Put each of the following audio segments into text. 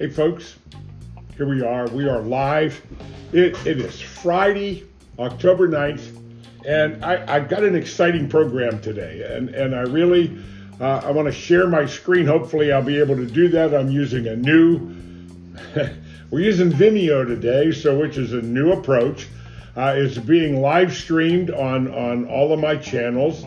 Hey, folks, here we are. We are live. It, it is Friday, October 9th, and I, I got an exciting program today. And, and I really uh, I want to share my screen. Hopefully, I'll be able to do that. I'm using a new, we're using Vimeo today, so which is a new approach. Uh, it's being live streamed on, on all of my channels.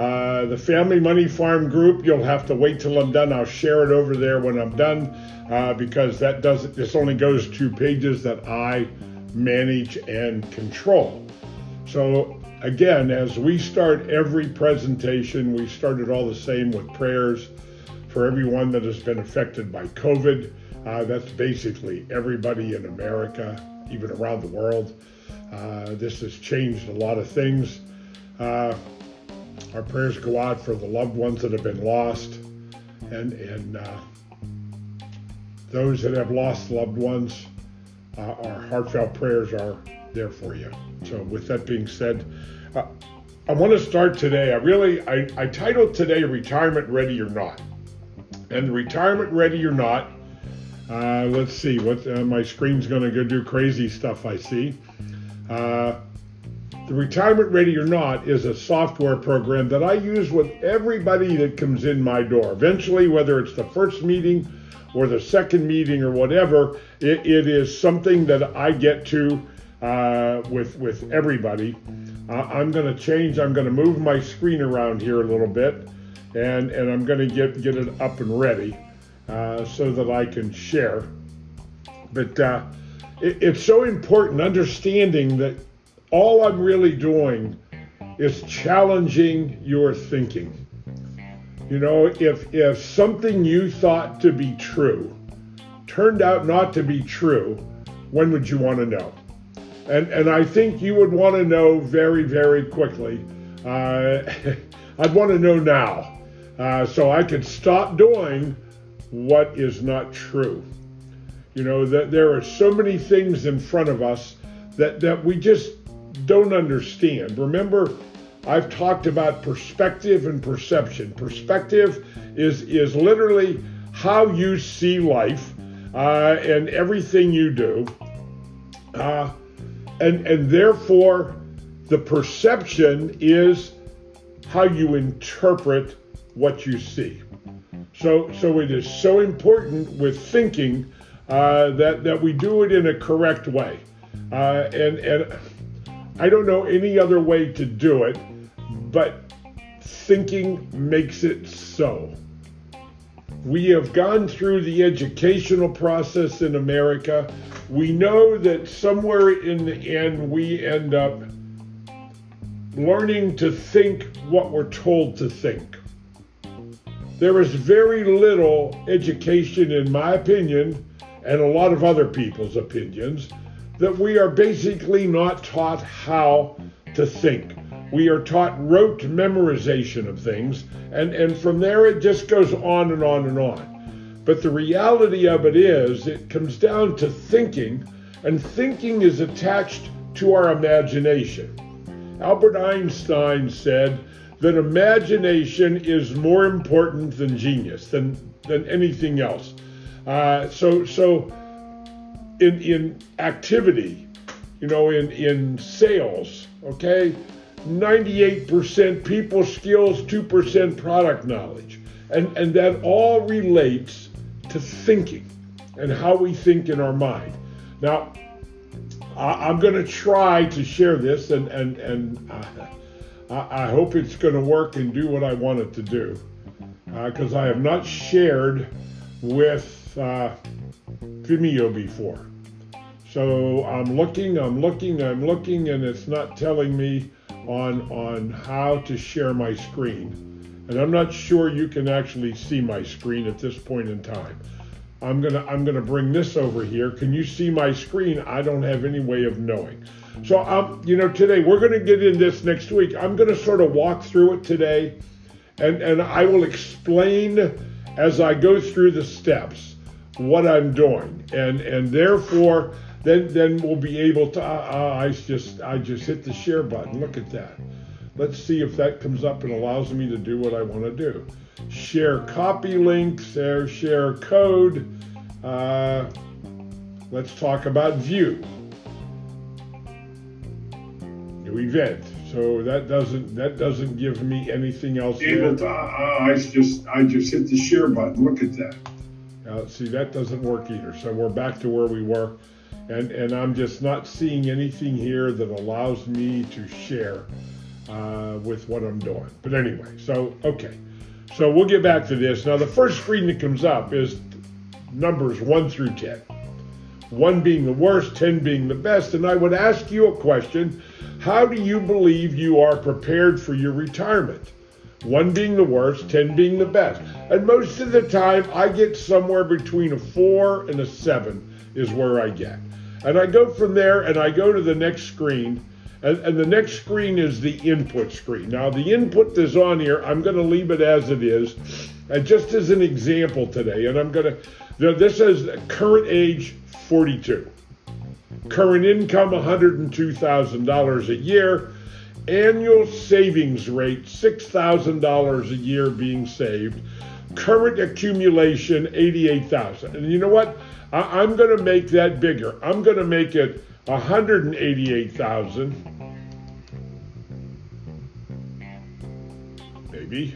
Uh, the Family Money Farm group, you'll have to wait till I'm done. I'll share it over there when I'm done uh, because that doesn't. This only goes to pages that I manage and control. So again, as we start every presentation, we started all the same with prayers for everyone that has been affected by COVID. Uh, that's basically everybody in America, even around the world. Uh, this has changed a lot of things. Uh, our prayers go out for the loved ones that have been lost and, and uh, those that have lost loved ones. Uh, our heartfelt prayers are there for you. So, with that being said, uh, I want to start today. I really, I, I titled today Retirement Ready or Not. And Retirement Ready or Not, uh, let's see, what uh, my screen's going to go do crazy stuff I see. The Retirement Ready or Not is a software program that I use with everybody that comes in my door. Eventually, whether it's the first meeting or the second meeting or whatever, it, it is something that I get to uh, with with everybody. Uh, I'm going to change. I'm going to move my screen around here a little bit, and and I'm going to get get it up and ready uh, so that I can share. But uh, it, it's so important understanding that all I'm really doing is challenging your thinking. You know, if if something you thought to be true turned out not to be true, when would you want to know? And and I think you would want to know very very quickly. Uh, I'd want to know now, uh, so I could stop doing what is not true. You know that there are so many things in front of us that that we just don't understand. Remember, I've talked about perspective and perception. Perspective is is literally how you see life uh, and everything you do, uh, and and therefore the perception is how you interpret what you see. So so it is so important with thinking uh, that that we do it in a correct way, uh, and and I don't know any other way to do it, but thinking makes it so. We have gone through the educational process in America. We know that somewhere in the end we end up learning to think what we're told to think. There is very little education, in my opinion, and a lot of other people's opinions, that we are basically not taught how to think. We are taught rote memorization of things, and, and from there it just goes on and on and on. But the reality of it is, it comes down to thinking, and thinking is attached to our imagination. Albert Einstein said that imagination is more important than genius, than, than anything else. Uh, so, so in, in activity, you know, in, in sales, okay? 98% people skills, 2% product knowledge. And, and that all relates to thinking and how we think in our mind. Now, I'm going to try to share this, and, and, and I, I hope it's going to work and do what I want it to do. Because uh, I have not shared with uh, Vimeo before. So I'm looking, I'm looking, I'm looking, and it's not telling me on on how to share my screen. And I'm not sure you can actually see my screen at this point in time. I'm gonna I'm gonna bring this over here. Can you see my screen? I don't have any way of knowing. So um, you know, today we're gonna get in this next week. I'm gonna sort of walk through it today, and and I will explain as I go through the steps what I'm doing, and and therefore then then we'll be able to. Uh, uh, I just I just hit the share button. Look at that. Let's see if that comes up and allows me to do what I want to do. Share copy links, there, share code, Uh, let's talk about view. New event. So that doesn't that doesn't give me anything else. Able to, uh, I just I just hit the share button. Look at that. Uh, see that doesn't work either. So we're back to where we were, and and I'm just not seeing anything here that allows me to share uh, with what I'm doing. But anyway, so okay, so we'll get back to this. Now the first screen that comes up is numbers one through ten. One being the worst, ten being the best, and I would ask you a question how do you believe you are prepared for your retirement? One being the worst, 10 being the best. And most of the time, I get somewhere between a four and a seven, is where I get. And I go from there and I go to the next screen. And, and the next screen is the input screen. Now, the input that's on here, I'm going to leave it as it is. And just as an example today, and I'm going to, this says current age 42. Current income $102,000 a year. Annual savings rate $6,000 a year being saved. Current accumulation 88,000. And you know what? I, am going to make that bigger. I'm going to make it 188,000. Maybe.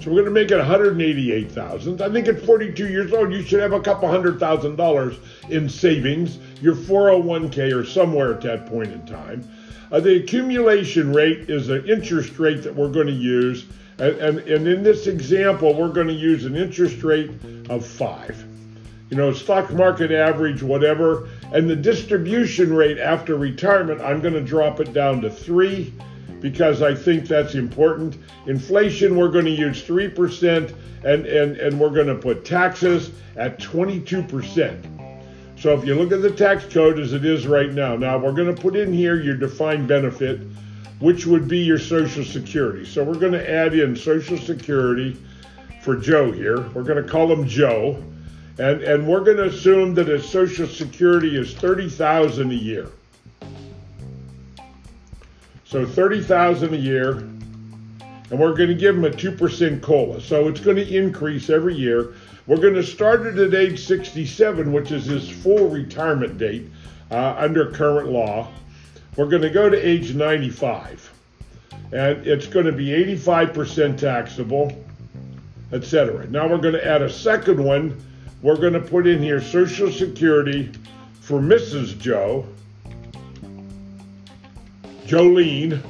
So we're going to make it 188,000. I think at 42 years old, you should have a couple hundred thousand dollars in savings, your 401k or somewhere at that point in time. Uh, the accumulation rate is an interest rate that we're going to use. And, and, and in this example, we're going to use an interest rate of five. You know, stock market average, whatever. And the distribution rate after retirement, I'm going to drop it down to three because I think that's important. Inflation, we're going to use 3%, and, and, and we're going to put taxes at 22%. So if you look at the tax code as it is right now, now we're going to put in here your defined benefit, which would be your Social Security. So we're going to add in Social Security for Joe here. We're going to call him Joe. And, and we're going to assume that his Social Security is 30000 a year. So 30,000 a year, and we're going to give them a 2% COLA. So it's going to increase every year. We're going to start it at age 67, which is his full retirement date uh, under current law. We're going to go to age 95, and it's going to be 85% taxable, etc. Now we're going to add a second one. We're going to put in here Social Security for Mrs. Joe Jolene,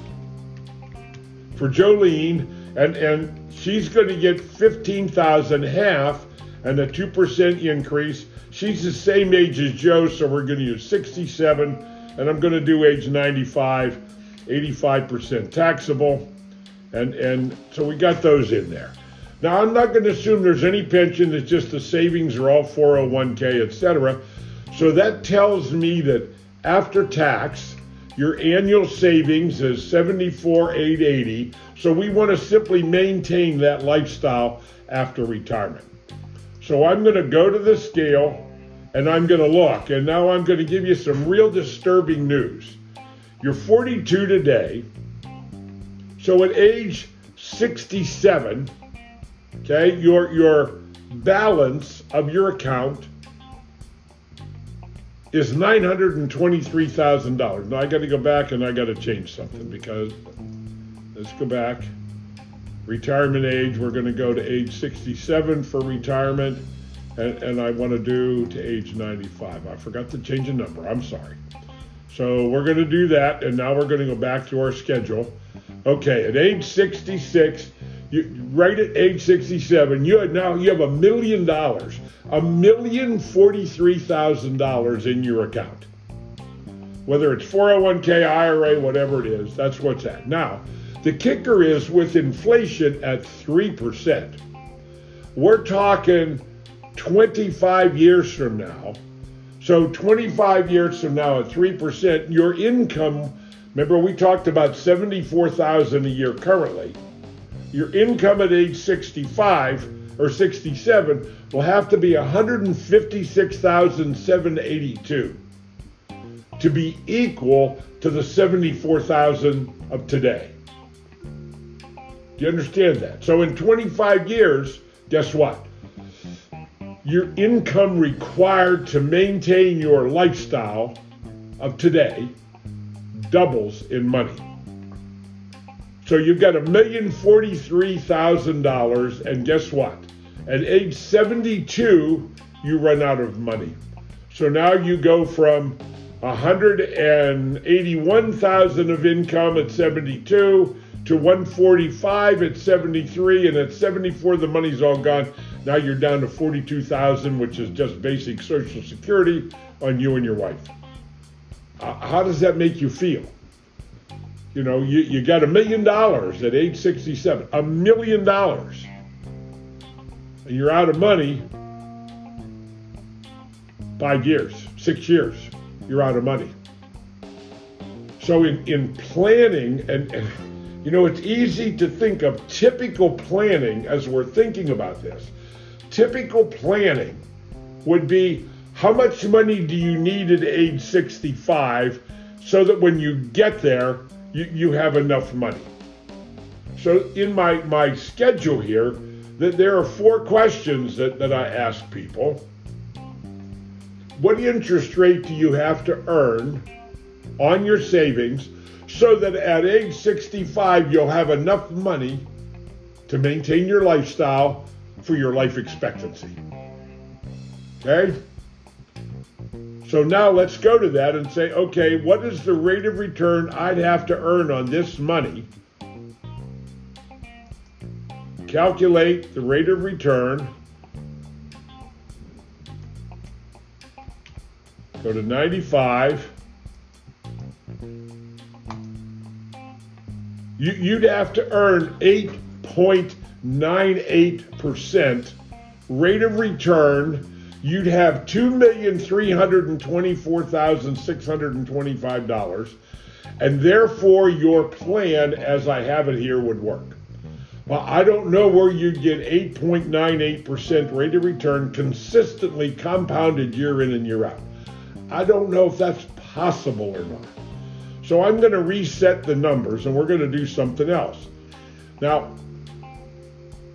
for Jolene, and, and she's going to get 15,000 half and a 2% increase. She's the same age as Joe, so we're going to use 67, and I'm going to do age 95, 85% taxable. And, and so we got those in there. Now, I'm not going to assume there's any pension, it's just the savings are all 401k, etc. So that tells me that after tax, your annual savings is 74,880. So we want to simply maintain that lifestyle after retirement. So I'm going to go to the scale and I'm going to look. And now I'm going to give you some real disturbing news. You're 42 today. So at age 67, okay, your your balance of your account is $923,000. Now I got to go back and I got to change something because let's go back. Retirement age, we're going to go to age 67 for retirement, and, and I want to do to age 95. I forgot to change a number. I'm sorry. So we're going to do that, and now we're going to go back to our schedule. Okay, at age 66, you, right at age 67, you now you have a million dollars, a million forty-three thousand dollars in your account. Whether it's 401k, IRA, whatever it is, that's what's at. Now, the kicker is with inflation at 3%, we're talking 25 years from now. So 25 years from now at 3%, your income, remember we talked about 74,000 a year currently your income at age 65 or 67 will have to be 156,782 to be equal to the 74,000 of today. Do you understand that? So in 25 years, guess what? Your income required to maintain your lifestyle of today doubles in money. So you've got a million forty-three thousand dollars, and guess what? At age 72, you run out of money. So now you go from a 181,000 of income at 72 to 145 at 73, and at 74 the money's all gone. Now you're down to 42,000, which is just basic Social Security on you and your wife. Uh, how does that make you feel? You know, you, you got a million dollars at age 67, a million dollars. And you're out of money five years, six years, you're out of money. So in, in planning, and, and you know, it's easy to think of typical planning as we're thinking about this. Typical planning would be how much money do you need at age 65 so that when you get there, you, you have enough money? So in my, my schedule here, that there are four questions that, that I ask people. What interest rate do you have to earn on your savings so that at age 65 you'll have enough money to maintain your lifestyle for your life expectancy? Okay? So now let's go to that and say, okay, what is the rate of return I'd have to earn on this money? Calculate the rate of return Go to 95. You, you'd have to earn 8.98% rate of return. You'd have $2,324,625. And therefore, your plan, as I have it here, would work. Well, I don't know where you'd get 8.98% rate of return consistently compounded year in and year out. I don't know if that's possible or not. So I'm going to reset the numbers and we're going to do something else. Now,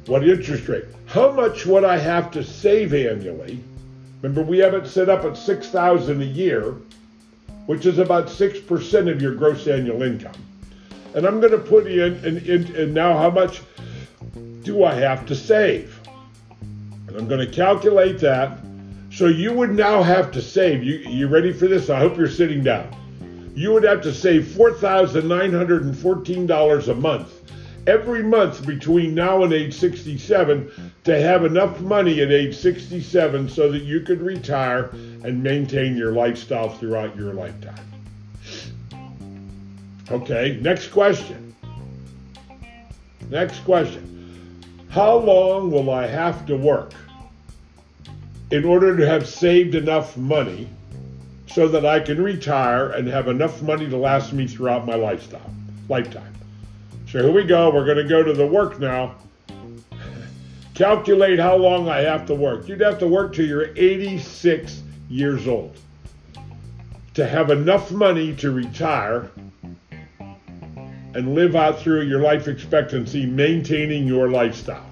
what interest rate? How much would I have to save annually? Remember, we have it set up at 6000 a year, which is about 6% of your gross annual income. And I'm going to put in, and, and, and now how much do I have to save? And I'm going to calculate that so you would now have to save. You you ready for this? I hope you're sitting down. You would have to save four thousand nine hundred and fourteen dollars a month every month between now and age 67 to have enough money at age 67 so that you could retire and maintain your lifestyle throughout your lifetime. Okay, next question. Next question. How long will I have to work? in order to have saved enough money so that I can retire and have enough money to last me throughout my lifestyle, lifetime. So here we go. We're going to go to the work now. Calculate how long I have to work. You'd have to work till you're 86 years old to have enough money to retire and live out through your life expectancy, maintaining your lifestyle.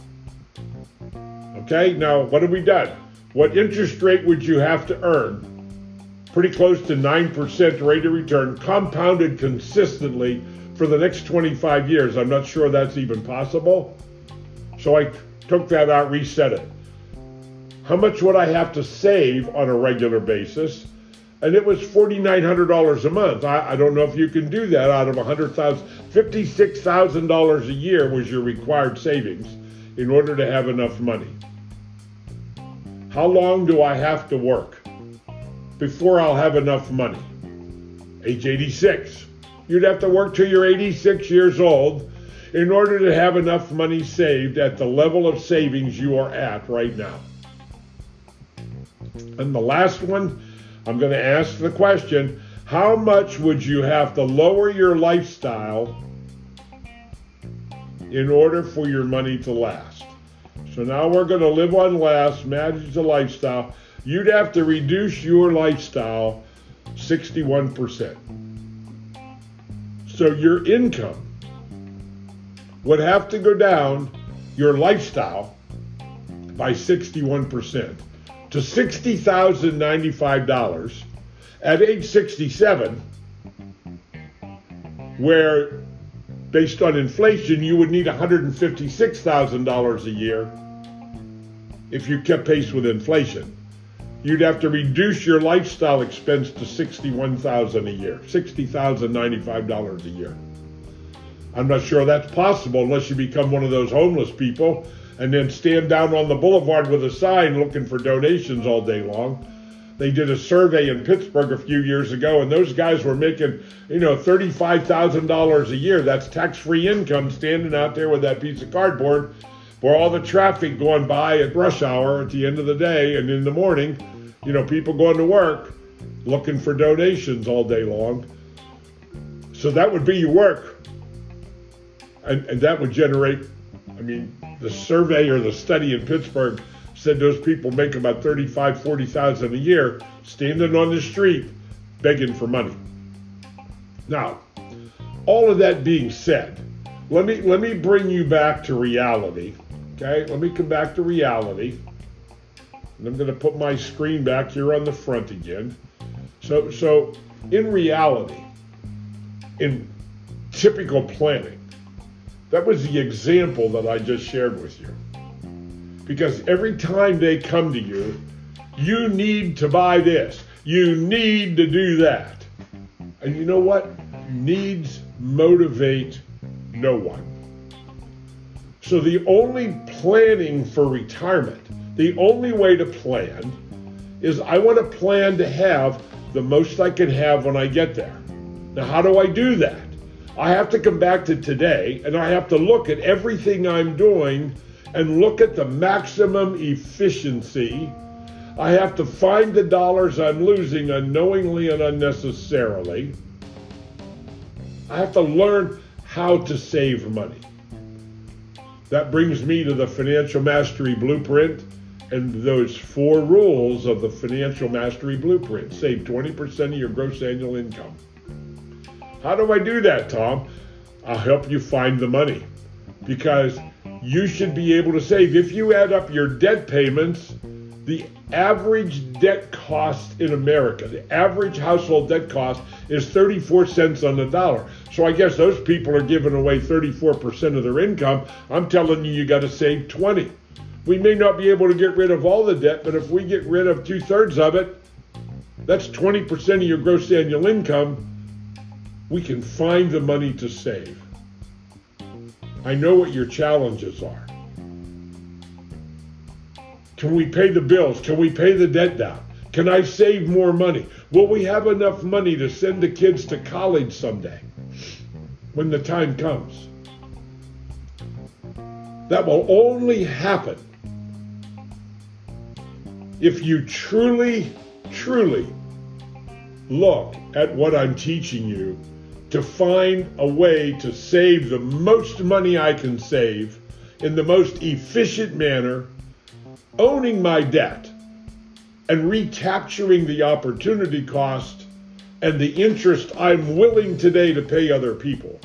Okay, now what have we done? What interest rate would you have to earn? Pretty close to 9% rate of return, compounded consistently for the next 25 years. I'm not sure that's even possible. So I took that out, reset it. How much would I have to save on a regular basis? And it was $4,900 a month. I, I, don't know if you can do that out of $100,000. $56,000 a year was your required savings in order to have enough money. How long do I have to work before I'll have enough money? Age 86. You'd have to work till you're 86 years old in order to have enough money saved at the level of savings you are at right now. And the last one, I'm going to ask the question how much would you have to lower your lifestyle in order for your money to last? So now we're going to live on less, manage the lifestyle. You'd have to reduce your lifestyle 61%. So your income would have to go down your lifestyle by 61% to $60,095 at age 67, where based on inflation, you would need $156,000 a year if you kept pace with inflation. You'd have to reduce your lifestyle expense to 61,000 a year, $60,095 a year. I'm not sure that's possible unless you become one of those homeless people and then stand down on the boulevard with a sign looking for donations all day long. They did a survey in Pittsburgh a few years ago, and those guys were making, you know, $35,000 a year. That's tax free income standing out there with that piece of cardboard for all the traffic going by at rush hour at the end of the day and in the morning. You know, people going to work looking for donations all day long. So that would be your work and, and that would generate, I mean, the survey or the study in Pittsburgh said those people make about 35, 40,000 a year standing on the street begging for money. Now, all of that being said, let me let me bring you back to reality. Okay? Let me come back to reality. And I'm going to put my screen back here on the front again. So so in reality, in typical planning, that was the example that I just shared with you. Because every time they come to you, you need to buy this. You need to do that. And you know what? Needs motivate no one. So the only planning for retirement, the only way to plan is I want to plan to have the most I can have when I get there. Now, how do I do that? I have to come back to today and I have to look at everything I'm doing and look at the maximum efficiency. I have to find the dollars I'm losing unknowingly and unnecessarily. I have to learn how to save money. That brings me to the Financial Mastery Blueprint and those four rules of the Financial Mastery Blueprint. Save 20% of your gross annual income. How do I do that, Tom? I'll help you find the money because you should be able to save. If you add up your debt payments, the average debt cost in America, the average household debt cost is 34 cents on the dollar. So I guess those people are giving away 34% of their income. I'm telling you, you got to save 20. We may not be able to get rid of all the debt, but if we get rid of two thirds of it, that's 20% of your gross annual income we can find the money to save. I know what your challenges are. Can we pay the bills? Can we pay the debt down? Can I save more money? Will we have enough money to send the kids to college someday when the time comes? That will only happen if you truly, truly look at what I'm teaching you to find a way to save the most money I can save in the most efficient manner, owning my debt, and recapturing the opportunity cost and the interest I'm willing today to pay other people.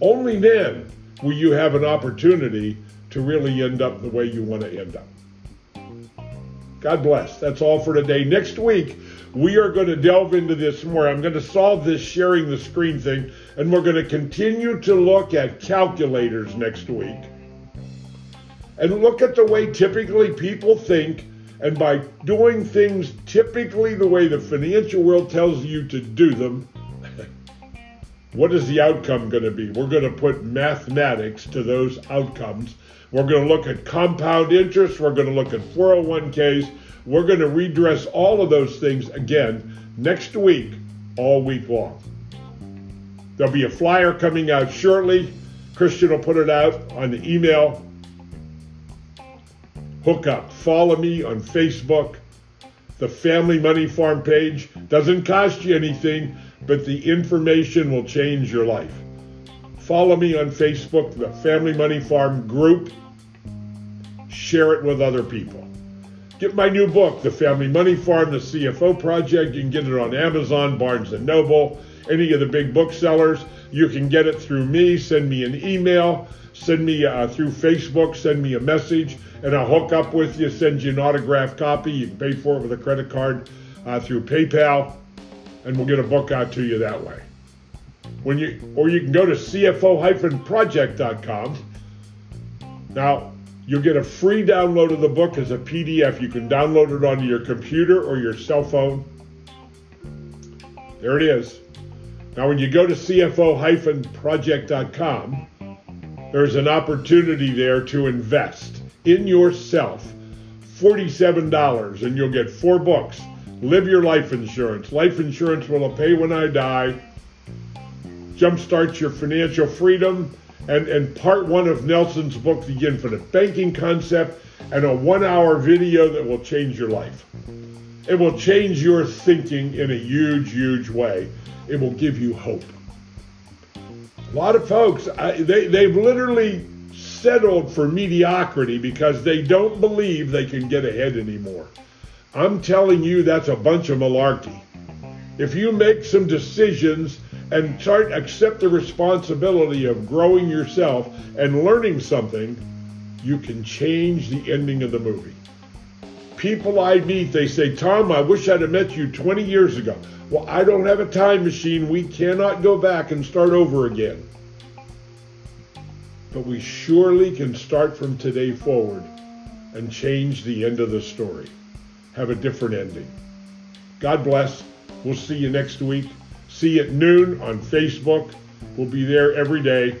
Only then will you have an opportunity to really end up the way you want to end up. God bless. That's all for today. Next week, we are going to delve into this more. I'm going to solve this sharing the screen thing, and we're going to continue to look at calculators next week. And look at the way typically people think, and by doing things typically the way the financial world tells you to do them, what is the outcome going to be? We're going to put mathematics to those outcomes. We're going to look at compound interest. We're going to look at 401ks. We're going to redress all of those things again next week, all week long. There'll be a flyer coming out shortly. Christian will put it out on the email. Hook up. Follow me on Facebook. The Family Money Farm page doesn't cost you anything, but the information will change your life. Follow me on Facebook, the Family Money Farm group. Share it with other people. Get my new book, The Family Money Farm, The CFO Project. You can get it on Amazon, Barnes & Noble. any of the big booksellers. You can get it through me. Send me an email. Send me uh, through Facebook. Send me a message, and I'll hook up with you. Send you an autographed copy. You can pay for it with a credit card uh, through PayPal, and we'll get a book out to you that way. When you or you can go to cfo-project.com. Now you'll get a free download of the book as a PDF. You can download it onto your computer or your cell phone. There it is. Now, when you go to cfo-project.com, there's an opportunity there to invest in yourself $47 and you'll get four books. Live your life insurance. Life insurance will pay when I die. Jumpstart your financial freedom. And, and part one of Nelson's book, The Infinite Banking Concept, and a one hour video that will change your life. It will change your thinking in a huge, huge way. It will give you hope. A lot of folks, I, they, they've literally settled for mediocrity because they don't believe they can get ahead anymore. I'm telling you, that's a bunch of malarkey. If you make some decisions and start accept the responsibility of growing yourself and learning something, you can change the ending of the movie. People I meet, they say, Tom, I wish I'd have met you 20 years ago. Well, I don't have a time machine. We cannot go back and start over again. But we surely can start from today forward and change the end of the story. Have a different ending. God bless. We'll see you next week. See you at noon on Facebook. We'll be there every day.